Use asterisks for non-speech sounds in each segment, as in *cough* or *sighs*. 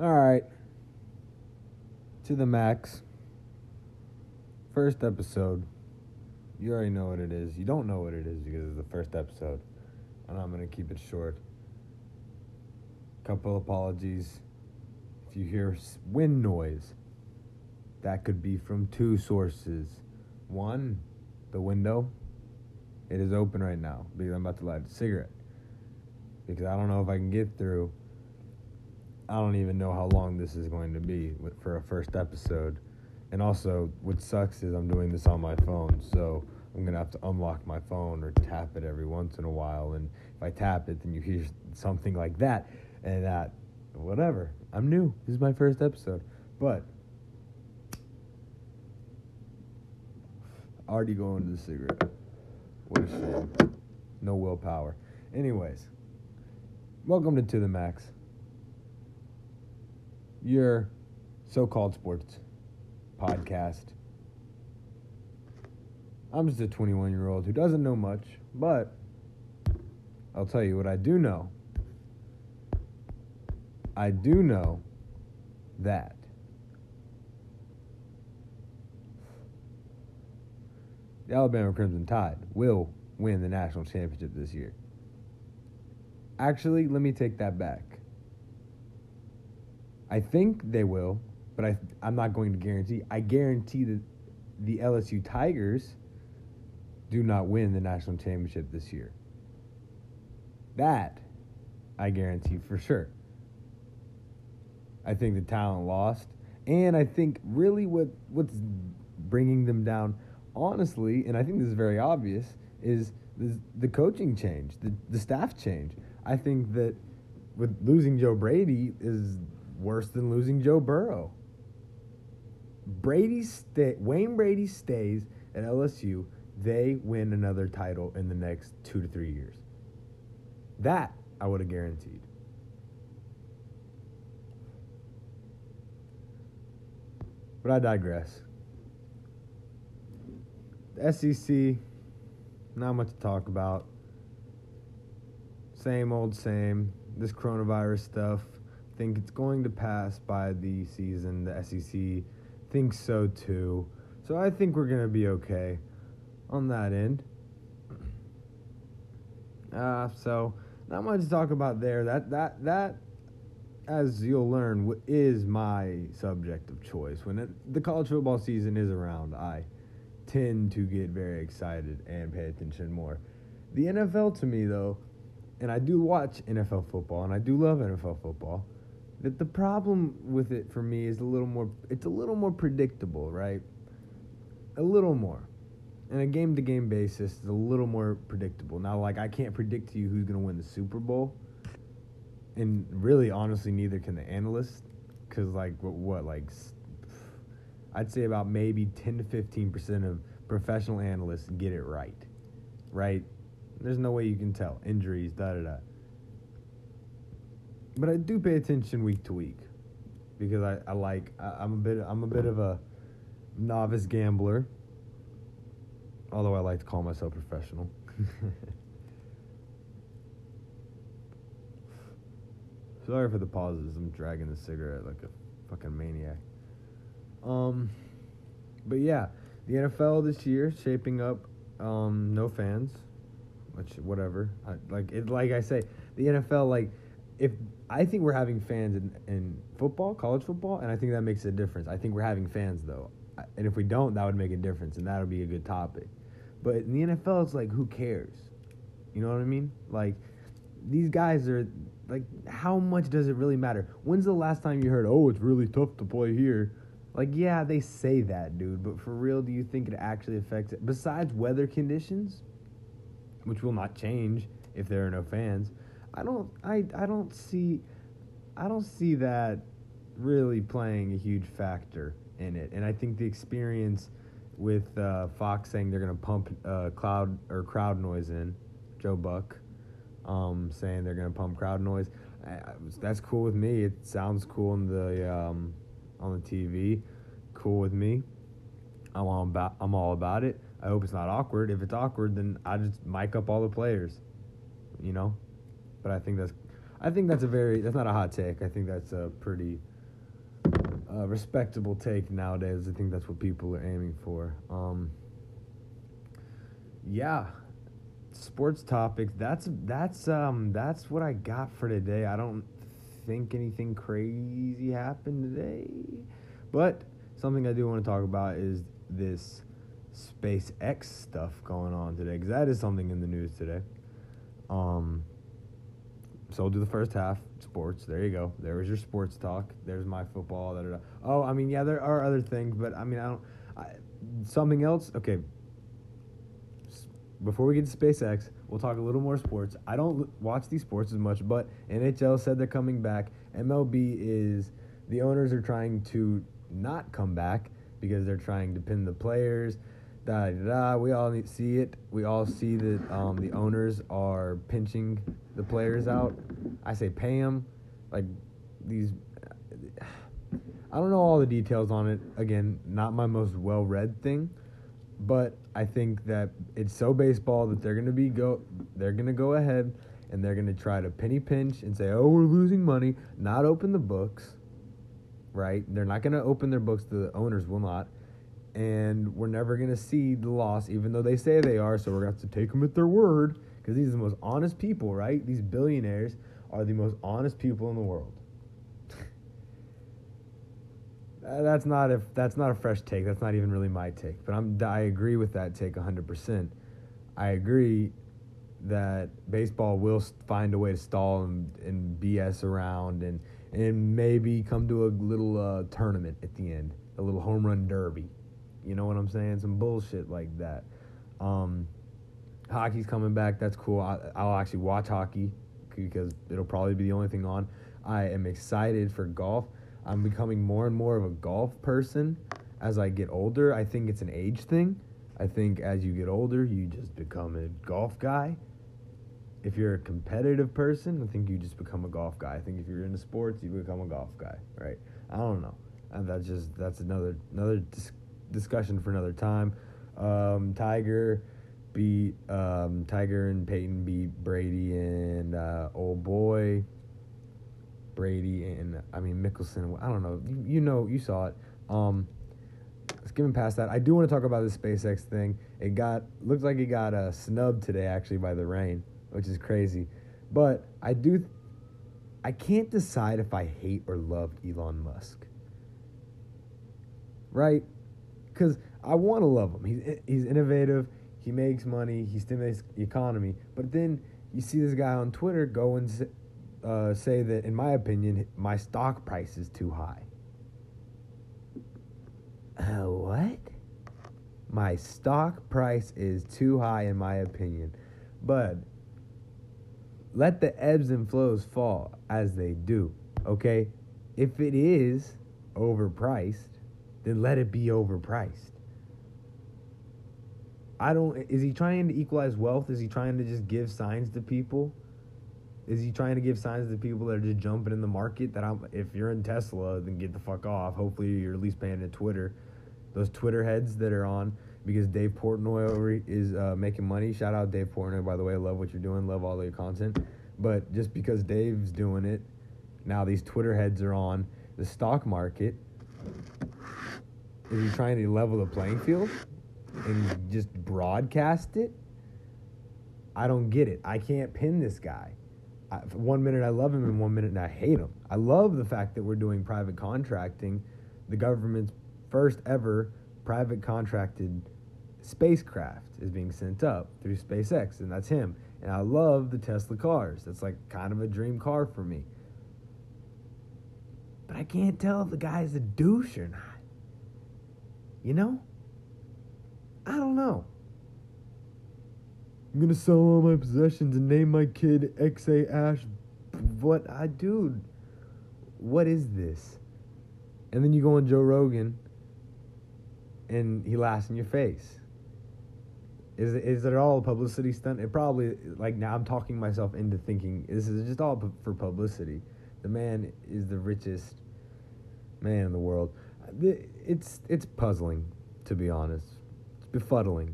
All right. To the max. First episode. You already know what it is. You don't know what it is because it's the first episode. And I'm going to keep it short. Couple apologies. If you hear wind noise, that could be from two sources. One, the window. It is open right now because I'm about to light a cigarette. Because I don't know if I can get through I don't even know how long this is going to be for a first episode. And also, what sucks is I'm doing this on my phone, so I'm gonna have to unlock my phone or tap it every once in a while. And if I tap it, then you hear something like that, and that, whatever. I'm new. This is my first episode, but already going to the cigarette. What a shame. No willpower. Anyways, welcome to To the Max your so-called sports podcast. I'm just a 21 year old who doesn't know much, but I'll tell you what I do know. I do know that the Alabama Crimson Tide will win the national championship this year. Actually, let me take that back. I think they will, but I I'm not going to guarantee. I guarantee that the LSU Tigers do not win the national championship this year. That I guarantee for sure. I think the talent lost, and I think really what what's bringing them down, honestly, and I think this is very obvious, is the, the coaching change, the the staff change. I think that with losing Joe Brady is worse than losing Joe Burrow. Brady stay, Wayne Brady stays at LSU, they win another title in the next two to three years. That I would have guaranteed. But I digress. The SEC, not much to talk about. Same old same. This coronavirus stuff think it's going to pass by the season. The SEC thinks so too. So I think we're going to be okay on that end. *clears throat* Uh, so not much to talk about there. That that that, as you'll learn, is my subject of choice. When it, the college football season is around, I tend to get very excited and pay attention more. The NFL to me though, and I do watch NFL football and I do love NFL football that the problem with it for me is a little more it's a little more predictable right? A little more. On a game to game basis it's a little more predictable. Now like i can't predict to you who's going to win the super bowl and really honestly neither can the analysts because like what, what like I'd say about maybe 10 to 15 percent of professional analysts get it right right? There's no way you can tell. Injuries da da da but I do pay attention week to week because I, I like I, I'm a bit I'm a bit of a novice gambler. Although I like to call myself professional. *laughs* Sorry for the pauses. I'm dragging the cigarette like a fucking maniac. Um, but yeah, the NFL this year shaping up. Um, no fans, which whatever. I, like it, like I say, the NFL like if I think we're having fans in, in football, college football, and I think that makes a difference. I think we're having fans though, and if we don't, that would make a difference, and that would be a good topic. But in the NFL, it's like who cares? You know what I mean? Like these guys are like, how much does it really matter? When's the last time you heard, oh, it's really tough to play here? Like, yeah, they say that, dude, but for real, do you think it actually affects it? Besides weather conditions, which will not change if there are no fans. I don't I I don't see I don't see that really playing a huge factor in it. And I think the experience with uh, Fox saying they're going to pump uh, cloud or crowd noise in, Joe Buck um, saying they're going to pump crowd noise. I, I, that's cool with me. It sounds cool on the um, on the TV. Cool with me. I'm all about I'm all about it. I hope it's not awkward. If it's awkward, then I just mic up all the players. You know, but I think that's I think that's a very that's not a hot take. I think that's a pretty uh, respectable take nowadays. I think that's what people are aiming for. Um, yeah, sports topics. That's that's um that's what I got for today. I don't think anything crazy happened today, but something I do want to talk about is this SpaceX stuff going on today because that is something in the news today. Um, so we'll do the first half sports. There you go. There was your sports talk. There's my football. Da, da, da. Oh, I mean, yeah, there are other things, but I mean, I don't. I, something else. Okay. Before we get to SpaceX, we'll talk a little more sports. I don't l- watch these sports as much, but NHL said they're coming back. MLB is the owners are trying to not come back because they're trying to pin the players. Da, da. We all see it. We all see that um, the owners are pinching the players out. I say pay them. Like these. I don't know all the details on it. Again, not my most well read thing, but I think that it's so baseball that they're gonna be go. They're gonna go ahead and they're gonna try to penny pinch and say, "Oh, we're losing money." Not open the books. Right? They're not gonna open their books. The owners will not and we're never going to see the loss, even though they say they are. So we're going to have to take them at their word because these are the most honest people, right? These billionaires are the most honest people in the world. *laughs* That's not a that's not a fresh take. That's not even really my take. But I'm I agree with that take 100%. I agree that baseball will find a way to stall and, and BS around and and maybe come to a little uh, tournament at the end, a little home run derby. You know what I'm saying? Some bullshit like that. Um, hockey's coming back. That's cool. I, I'll actually watch hockey because it'll probably be the only thing on. I am excited for golf. I'm becoming more and more of a golf person as I get older. I think it's an age thing. I think as you get older, you just become a golf guy. If you're a competitive person, I think you just become a golf guy. I think if you're into sports, you become a golf guy, right? I don't know. And that's just that's another another discussion for another time. Um, Tiger beat um, Tiger and Peyton beat Brady and uh, old boy Brady and I mean Mickelson. I don't know. You, you know, you saw it. Um, skimming past that, I do want to talk about this SpaceX thing. It got looks like it got uh, snubbed today actually by the rain, which is crazy. But I do, I can't decide if I hate or love Elon Musk. Right? Because I want to love him. He's he's innovative. He makes money. He stimulates the economy. But then you see this guy on Twitter go and say, uh, say that, in my opinion, my stock price is too high. Uh, what? My stock price is too high, in my opinion. But let the ebbs and flows fall as they do, okay? If it is overpriced, then let it be overpriced. I don't. Is he trying to equalize wealth? Is he trying to just give signs to people? Is he trying to give signs to people that are just jumping in the market that I'm if you're in Tesla, then get the fuck off. Hopefully you're at least paying at Twitter. Those Twitter heads that are on because Dave Portnoy is uh, making money. Shout out Dave Portnoy by the way. Love what you're doing. Love all your content. But just because Dave's doing it, now these Twitter heads are on the stock market. Is he trying to level the playing field and just broadcast it? I don't get it. I can't pin this guy. I, one minute I love him and one minute I hate him. I love the fact that we're doing private contracting. The government's first ever private contracted spacecraft is being sent up through SpaceX, and that's him. And I love the Tesla cars. That's like kind of a dream car for me. But I can't tell if the guy's a douche or not. You know? I don't know. I'm gonna sell all my possessions and name my kid XA Ash. What I dude, what is this? And then you go on Joe Rogan and he laughs in your face. Is is it all a publicity stunt? It probably like now I'm talking myself into thinking this is just all for publicity. The man is the richest man in the world. It's it's puzzling to be honest. It's befuddling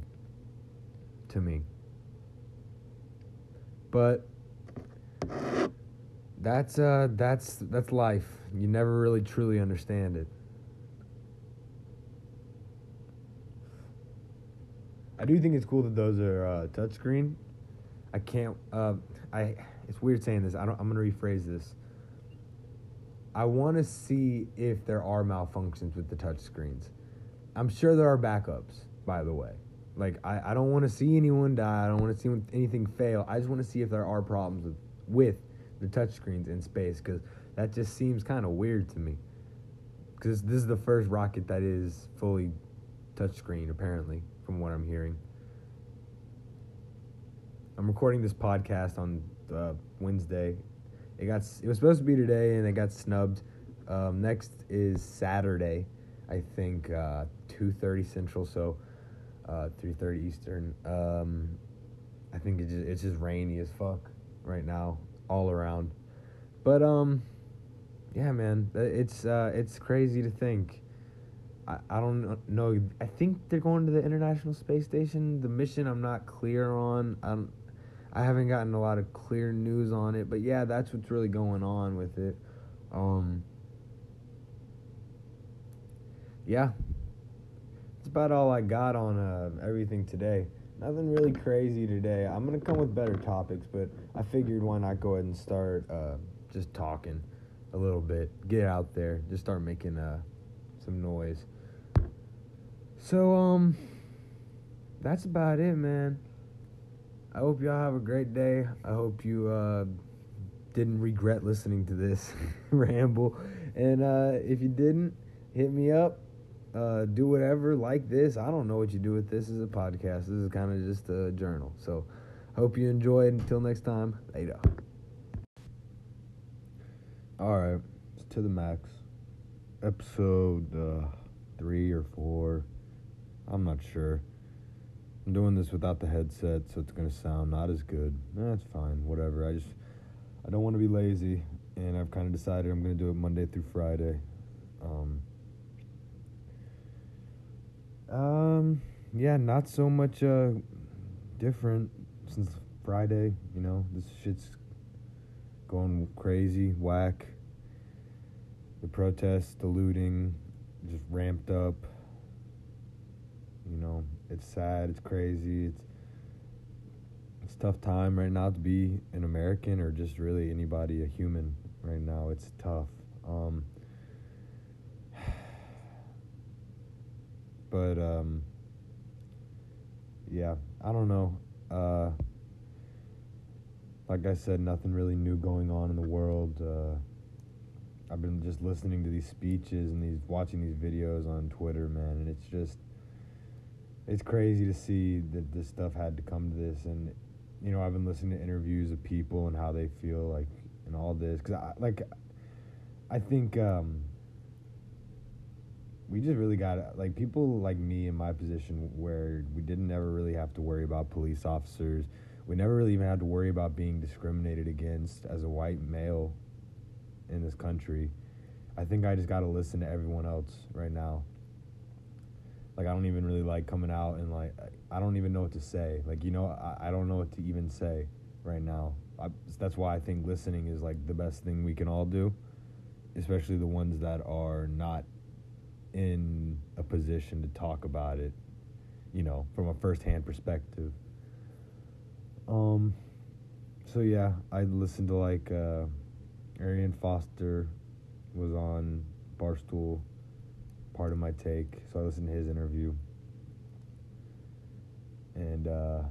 to me. But that's uh that's that's life. You never really truly understand it. I do think it's cool that those are uh, touchscreen. I can't. Uh, I. It's weird saying this. I don't. I'm gonna rephrase this. I want to see if there are malfunctions with the touchscreens. I'm sure there are backups. By the way, like I, I don't want to see anyone die. I don't want to see anything fail. I just want to see if there are problems with with the touchscreens in space because that just seems kind of weird to me. Because this is the first rocket that is fully touchscreen, apparently, from what I'm hearing. I'm recording this podcast on uh, Wednesday. It got it was supposed to be today, and it got snubbed. Um, next is Saturday, I think, uh, two thirty Central, so uh, three thirty Eastern. Um, I think it's just, it's just rainy as fuck right now, all around. But um, yeah, man, it's uh, it's crazy to think. I, I don't know. I think they're going to the International Space Station. The mission I'm not clear on. I don't, I haven't gotten a lot of clear news on it, but yeah, that's what's really going on with it. Um, yeah, that's about all I got on uh, everything today. Nothing really crazy today. I'm gonna come with better topics, but I figured why not go ahead and start uh, just talking a little bit, get out there, just start making uh, some noise. So um, that's about it, man. I hope y'all have a great day. I hope you uh, didn't regret listening to this *laughs* ramble. And uh, if you didn't, hit me up. Uh, do whatever, like this. I don't know what you do with this as a podcast. This is kind of just a journal. So, hope you enjoyed. Until next time, later. All right, to the max. Episode uh, three or four. I'm not sure. I'm doing this without the headset, so it's gonna sound not as good. That's fine, whatever. I just I don't want to be lazy, and I've kind of decided I'm gonna do it Monday through Friday. Um, um, yeah, not so much uh different since Friday. You know, this shit's going crazy, whack. The protests, the looting, just ramped up. You know, it's sad. It's crazy. It's it's tough time right now to be an American or just really anybody a human right now. It's tough. Um, *sighs* but um, yeah, I don't know. Uh, like I said, nothing really new going on in the world. Uh, I've been just listening to these speeches and these watching these videos on Twitter, man, and it's just it's crazy to see that this stuff had to come to this. And you know i've been listening to interviews of people and how they feel like and all this. Because i like i think um we just really got like people like me in my position where we didn't ever really have to worry about police officers. We never really even had to worry about being discriminated against as a white male in this country. I think i just got to listen to everyone else right now like I don't even really like coming out and like I don't even know what to say. Like you know I, I don't know what to even say right now. I, that's why I think listening is like the best thing we can all do, especially the ones that are not in a position to talk about it, you know, from a first-hand perspective. Um so yeah, I listened to like uh Arian Foster was on Barstool Pardon My Take. So I listened to his interview. And uh,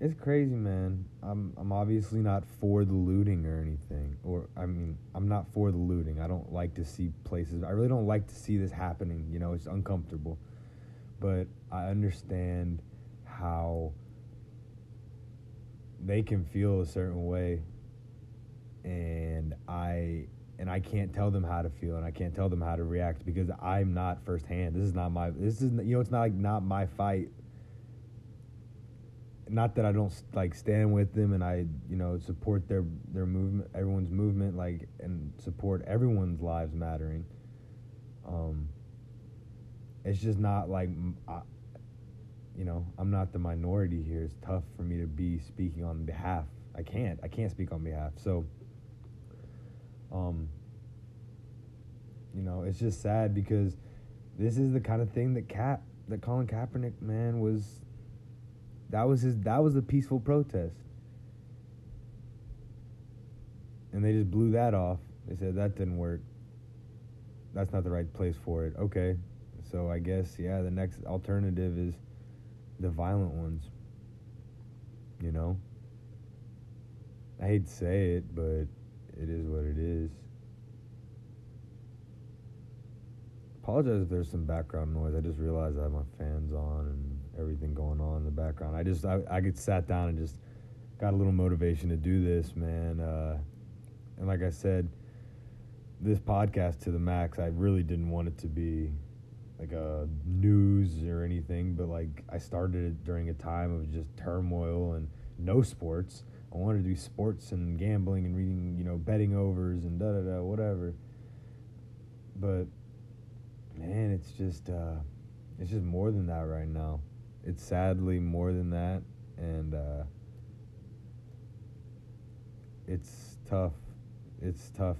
it's crazy, man. I'm I'm obviously not for the looting or anything. Or I mean, I'm not for the looting. I don't like to see places. I really don't like to see this happening. You know, it's uncomfortable. But I understand how they can feel a certain way and I and I can't tell them how to feel and I can't tell them how to react because I'm not firsthand. This is not my. This is you know it's not like not my fight. Not that I don't like stand with them and I you know support their their movement, everyone's movement, like and support everyone's lives mattering. Um. It's just not like, I, you know, I'm not the minority here. It's tough for me to be speaking on behalf. I can't. I can't speak on behalf. So Um, you know, it's just sad because this is the kind of thing that Cap that Colin Kaepernick man was that was his that was the peaceful protest. And they just blew that off. They said that didn't work. That's not the right place for it. Okay. So I guess yeah, the next alternative is the violent ones. You know? I hate to say it, but it is what it is. Apologize if there's some background noise. I just realized I have my fans on and everything going on in the background. I just I, I get sat down and just got a little motivation to do this, man. Uh, and like I said, this podcast to the max. I really didn't want it to be like a news or anything, but like I started it during a time of just turmoil and no sports. I wanted to do sports and gambling and reading, you know, betting overs and da da da whatever. But man, it's just uh, it's just more than that right now. It's sadly more than that, and uh, it's tough. It's tough.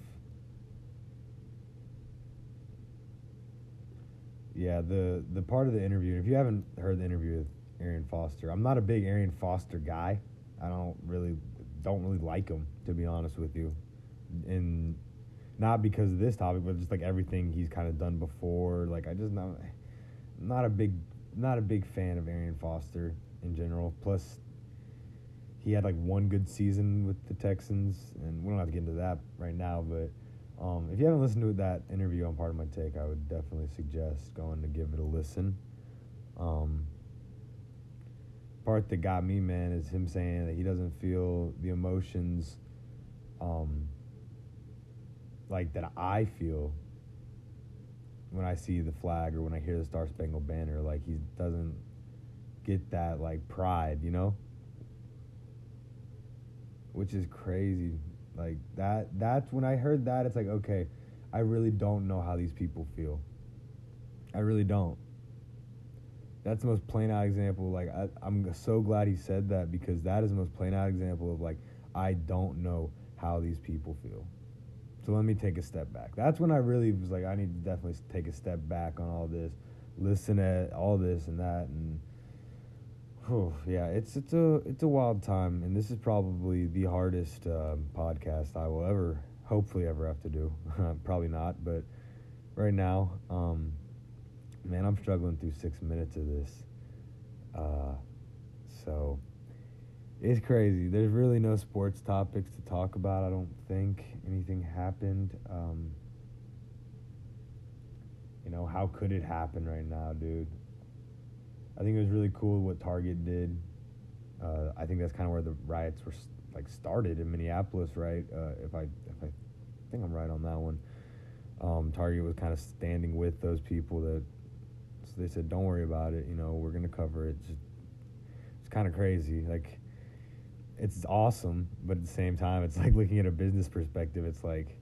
Yeah, the the part of the interview. If you haven't heard the interview with Arian Foster, I'm not a big Arian Foster guy. I don't really don't really like him to be honest with you, and not because of this topic, but just like everything he's kind of done before. Like I just not not a big not a big fan of Arian Foster in general. Plus, he had like one good season with the Texans, and we don't have to get into that right now. But um, if you haven't listened to that interview on Pardon My Take, I would definitely suggest going to give it a listen. Um, part that got me, man, is him saying that he doesn't feel the emotions, um, like that I feel when I see the flag or when I hear the Star Spangled Banner. Like he doesn't get that like pride, you know, which is crazy. Like that. That's when I heard that. It's like okay, I really don't know how these people feel. I really don't that's the most plain out example. Like I, I'm so glad he said that because that is the most plain out example of like I don't know how these people feel. So let me take a step back. That's when I really was like I need to definitely take a step back on all this, listen at all this and that and. Whew, yeah, it's it's a it's a wild time, and this is probably the hardest um, podcast I will ever, hopefully, ever have to do. *laughs* probably not, but right now, um, man, I'm struggling through six minutes of this. Uh, so it's crazy. There's really no sports topics to talk about. I don't think anything happened. Um, you know, how could it happen right now, dude? I think it was really cool what Target did. Uh, I think that's kind of where the riots were like started in Minneapolis, right? Uh, if I if I think I'm right on that one. Um, Target was kind of standing with those people that they said, "Don't worry about it. You know, we're gonna cover it." It's kind of crazy. Like, it's awesome, but at the same time, it's *laughs* like looking at a business perspective. It's like,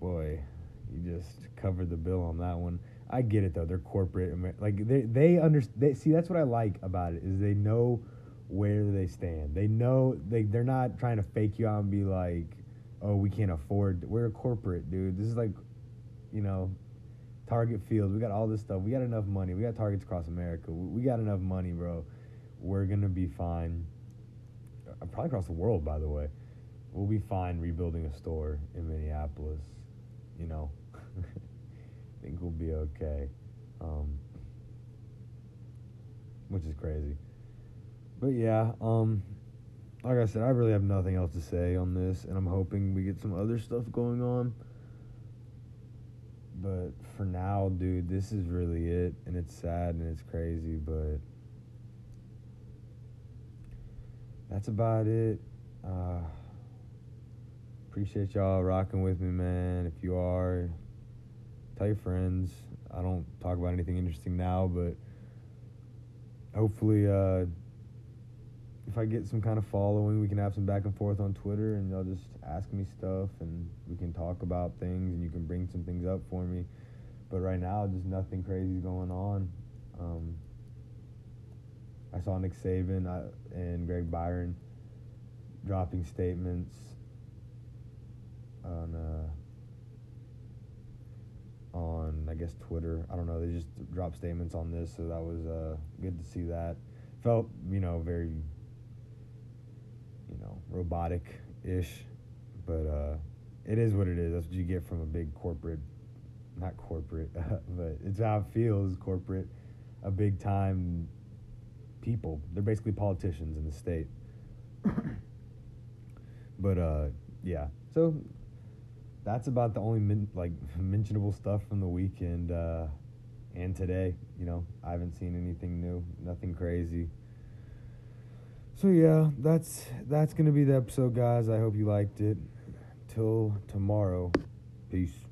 boy, you just covered the bill on that one. I get it though. They're corporate. Like they they understand. See, that's what I like about it is they know where they stand. They know they they're not trying to fake you out and be like, oh, we can't afford. We're a corporate, dude. This is like, you know, Target Fields. We got all this stuff. We got enough money. We got targets across America. We got enough money, bro. We're gonna be fine. Uh, probably across the world, by the way. We'll be fine rebuilding a store in Minneapolis. You know, *laughs* I think we'll be okay. Um, which is crazy. But yeah, um, like I said, I really have nothing else to say on this, and I'm hoping we get some other stuff going on. But for now, dude, this is really it. And it's sad and it's crazy, but that's about it. Uh, appreciate y'all rocking with me, man. If you are, tell your friends. I don't talk about anything interesting now, but hopefully, uh, if I get some kind of following, we can have some back and forth on Twitter, and y'all just ask me stuff, and we can talk about things, and you can bring some things up for me. But right now, just nothing crazy going on. Um, I saw Nick Saban uh, and Greg Byron dropping statements. on uh, on I guess Twitter. I don't know. They just dropped statements on this, so that was uh, good to see that. Felt you know very you know robotic ish, but uh, it is what it is. That's what you get from a big corporate, not corporate, *laughs* but it's how it feels. Corporate, a big time people. They're basically politicians in the state. *coughs* but uh, yeah, so that's about the only min- like *laughs* mentionable stuff from the weekend uh, and today. You know, I haven't seen anything new, nothing crazy. So yeah, that's that's gonna be the episode, guys. I hope you liked it. Till tomorrow, peace.